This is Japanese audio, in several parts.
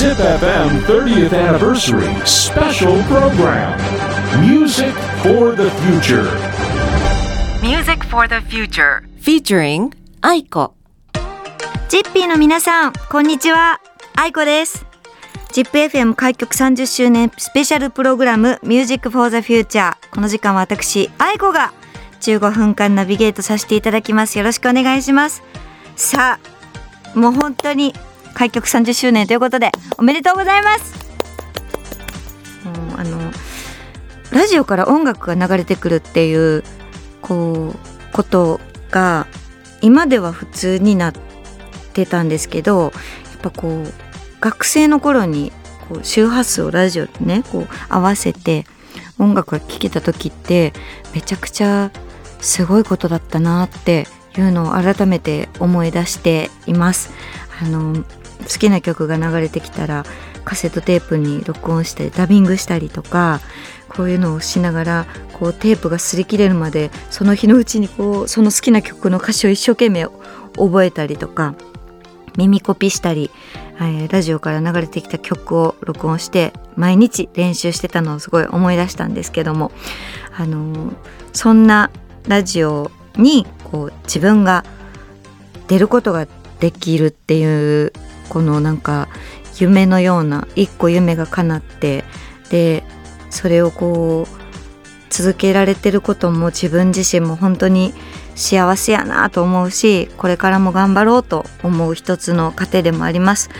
ZipFM 30th Anniversary Special Program Music for the Future Music for the Future featuring 愛子ジッピーの皆さん、こんにちは。あいこです。ジップ FM 開局30周年スペシャルプログラム Music for the Future。この時間は私、あいこが15分間ナビゲートさせていただきます。よろしくお願いします。さあ、もう本当に開局30周年ということで、おめでとうございます。もうあの、ラジオから音楽が流れてくるっていう、こう、ことが、今では普通になってたんですけどやっぱこう学生の頃にこう周波数をラジオでねこう合わせて音楽が聴けた時ってめちゃくちゃすごいことだったなっていうのを改めて思い出しています。あの好きな曲が流れてきたらカセットテープに録音してダビングしたりとかこういうのをしながらこうテープが擦り切れるまでその日のうちにこうその好きな曲の歌詞を一生懸命覚えたりとか耳コピーしたり、えーラジオから流れてきた曲を録音して毎日練習してたのをすごい思い出したんですけども、あのーそんなラジオにこう自分が出ることができるっていうこのなんか夢のような一個夢が叶ってでそれをこう続けられてることも自分自身も本当に幸せやなと思うしこれからも頑張ろうと思う一つの糧でもあります。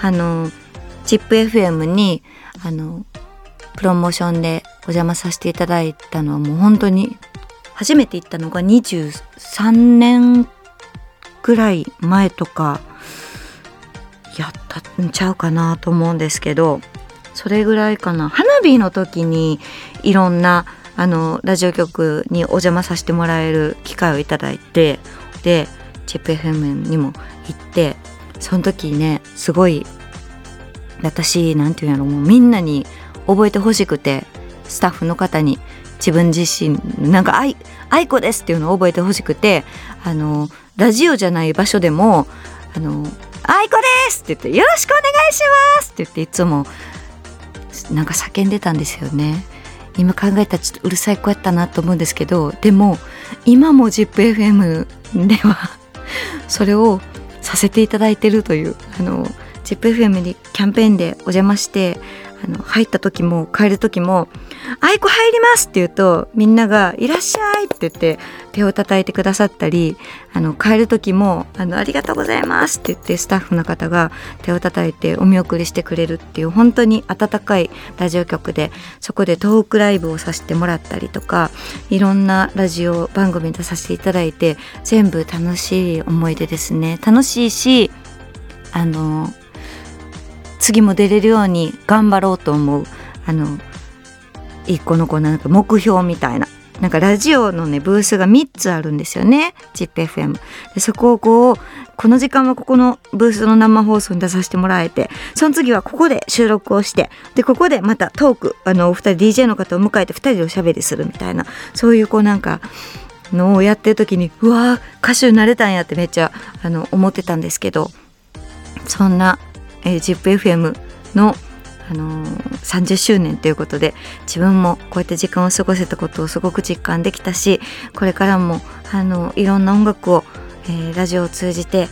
あの ZIPFM にあのプロモーションでお邪魔させていただいたのはもう本当に初めて行ったのが23年ぐらい前とかやったんちゃうかなと思うんですけどそれぐらいかな。花火の時にいろんなあのラジオ局にお邪魔させてもらえる機会をいただいてで ZIPFM にも行ってその時ねすごい私なんていうんやろもうみんなに覚えてほしくてスタッフの方に自分自身なんか「あい愛子です」っていうのを覚えてほしくてあのラジオじゃない場所でも「あの愛子です!」って言って「よろしくお願いします!」って言っていつもなんか叫んでたんですよね。今考えたらちょっとうるさい子やったなと思うんですけどでも今も ZIPFM ではそれをさせていただいてるというあの ZIPFM にキャンペーンでお邪魔してあの入った時も帰る時も「あいこ入ります!」って言うとみんなが「いらっしゃい!」って言って手を叩いてくださったりあの帰る時もあの「ありがとうございます!」って言ってスタッフの方が手を叩いてお見送りしてくれるっていう本当に温かいラジオ局でそこでトークライブをさせてもらったりとかいろんなラジオ番組に出させていただいて全部楽しい思い出ですね楽しいしあの次も出れるように頑張ろうと思うあの一個のこうなんか目標みたいな。なんかラジオのねブースが3つあるんですよね。ZIPFM でそこをこうこの時間はここのブースの生放送に出させてもらえてその次はここで収録をしてでここでまたトークあのお二人 DJ の方を迎えて2人でおしゃべりするみたいな。そういうこうなんかのをやってる時にうわ歌手になれたんやってめっちゃあの思ってたんですけどそんな、えー、ZIPFM の、あのー30周年ということで自分もこうやって時間を過ごせたことをすごく実感できたしこれからもあのいろんな音楽を、えーラジオを通じて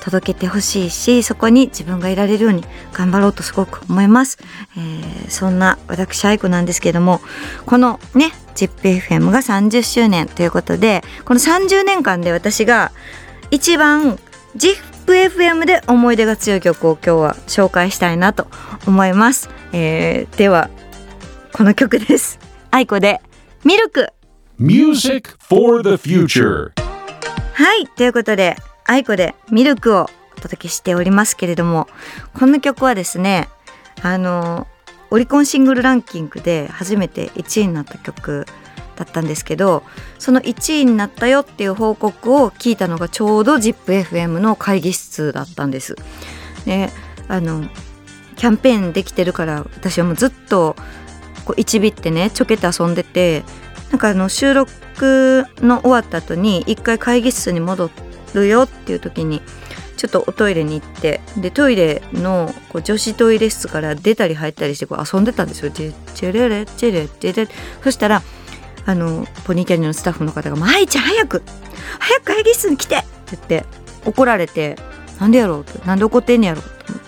届けてほしいしそこに自分がいられるように頑張ろうとすごく思います、えーそんな私愛子なんですけどもこのね ZIPFM が30周年ということでこの30年間で私が一番 ZIP ZIPFM で思い出が強い曲を今日は紹介したいなと思います、えーではこの曲です。愛子でミルク Music for the Future はいということで愛子でミルクをお届けしておりますけれどもこの曲はですねあのオリコンシングルランキングで初めて1位になった曲だったんですけどその1位になったよっていう報告を聞いたのがちょうど ZIPFM の会議室だったんです。であのキャンペーンできてるから私はもうずっとこう1ビってねちょけて遊んでてなんかあの収録の終わった後に一回会議室に戻るよっていう時にちょっとおトイレに行ってでトイレのこう女子トイレ室から出たり入ったりしてこう遊んでたんですよ。チェレレチェレチェレそしたらあのポニーキャニオンのスタッフの方が「舞ちゃん早く早く会議室に来て!」って言って怒られて「なんでやろう?」って「なんで怒ってんねやろ?」と思っ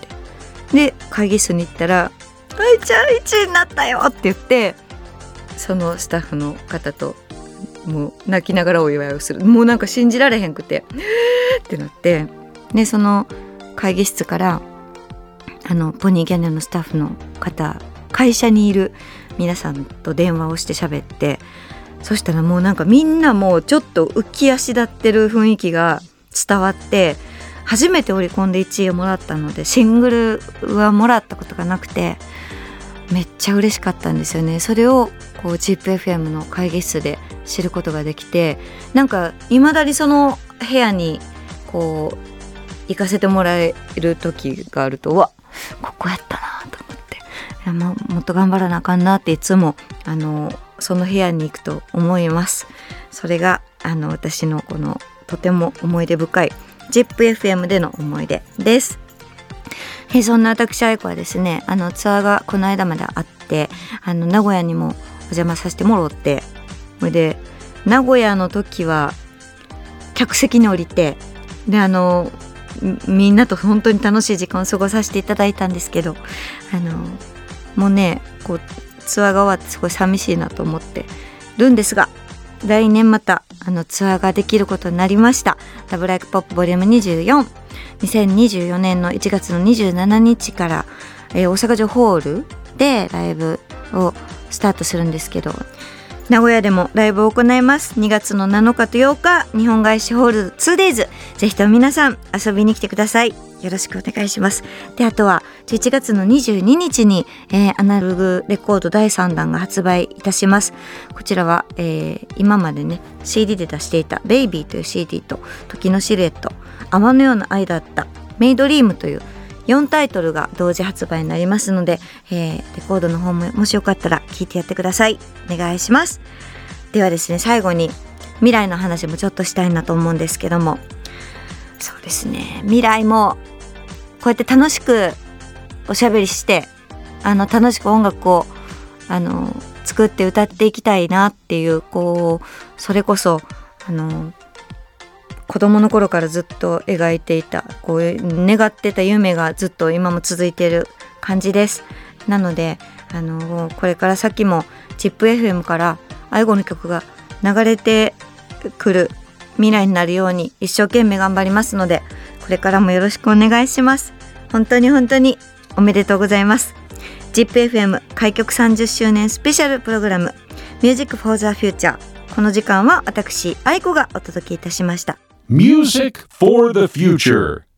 てで会議室に行ったら「舞ちゃん1位になったよ!」って言ってそのスタッフの方ともう泣きながらお祝いをするもうなんか信じられへんくてってなってでその会議室からあのポニーキャニオンのスタッフの方会社にいる皆さんと電話をして喋ってそしたらもうなんかみんなもうちょっと浮き足立ってる雰囲気が伝わって初めてオリコンで1位をもらったのでシングルはもらったことがなくてめっちゃ嬉しかったんですよね。それをこう ZIPFM の会議室で知ることができてなんかいまだにその部屋にこう行かせてもらえる時があるとわここやったなと思って。ももっと頑張らなあかんなっていつもあのその部屋に行くと思います。それがあの私のこのとても思い出深い ZIPFM での思い出です。えそんな私愛子はですねあのツアーがこの間まであってあの名古屋にもお邪魔させてもろってそれで名古屋の時は客席に降りてであのみみんなと本当に楽しい時間を過ごさせていただいたんですけどあのもうねこうツアーが終わってすごい寂しいなと思ってるんですが来年またあのツアーができることになりました「ラブライクポップボリューム24 2024年の1月の27日から、えー大阪城ホールでライブをスタートするんですけど名古屋でもライブを行います。2月の7日と8日日本外資ホール 2days ぜひとも皆さん遊びに来てください。よろしくお願いします。であとは11月の22日に、えーアナログレコード第3弾が発売いたします。こちらは、えー今までね CD で出していた「ベイビーという CD と「時のシルエット」「泡のような愛だった」「メイドリーム」という4タイトルが同時発売になりますので、えーレコードの方ももしよかったら聞いてやってください。お願いします。ではですね最後に未来の話もちょっとしたいなと思うんですけどもそうですね。未来もこうやって楽しくおしゃべりしてあの楽しく音楽をあの作って歌っていきたいなっていうこうそれこそあの子供の頃からずっと描いていたこう願ってた夢がずっと今も続いている感じです。なのであのこれから先も ZIPFM から愛語の曲が流れてくる未来になるように一生懸命頑張りますのでこれからもよろしくお願いします。本当に本当におめでとうございます。ZIPFM 開局30周年スペシャルプログラム Music for the Future この時間は私愛子がお届けいたしました。Music for the future.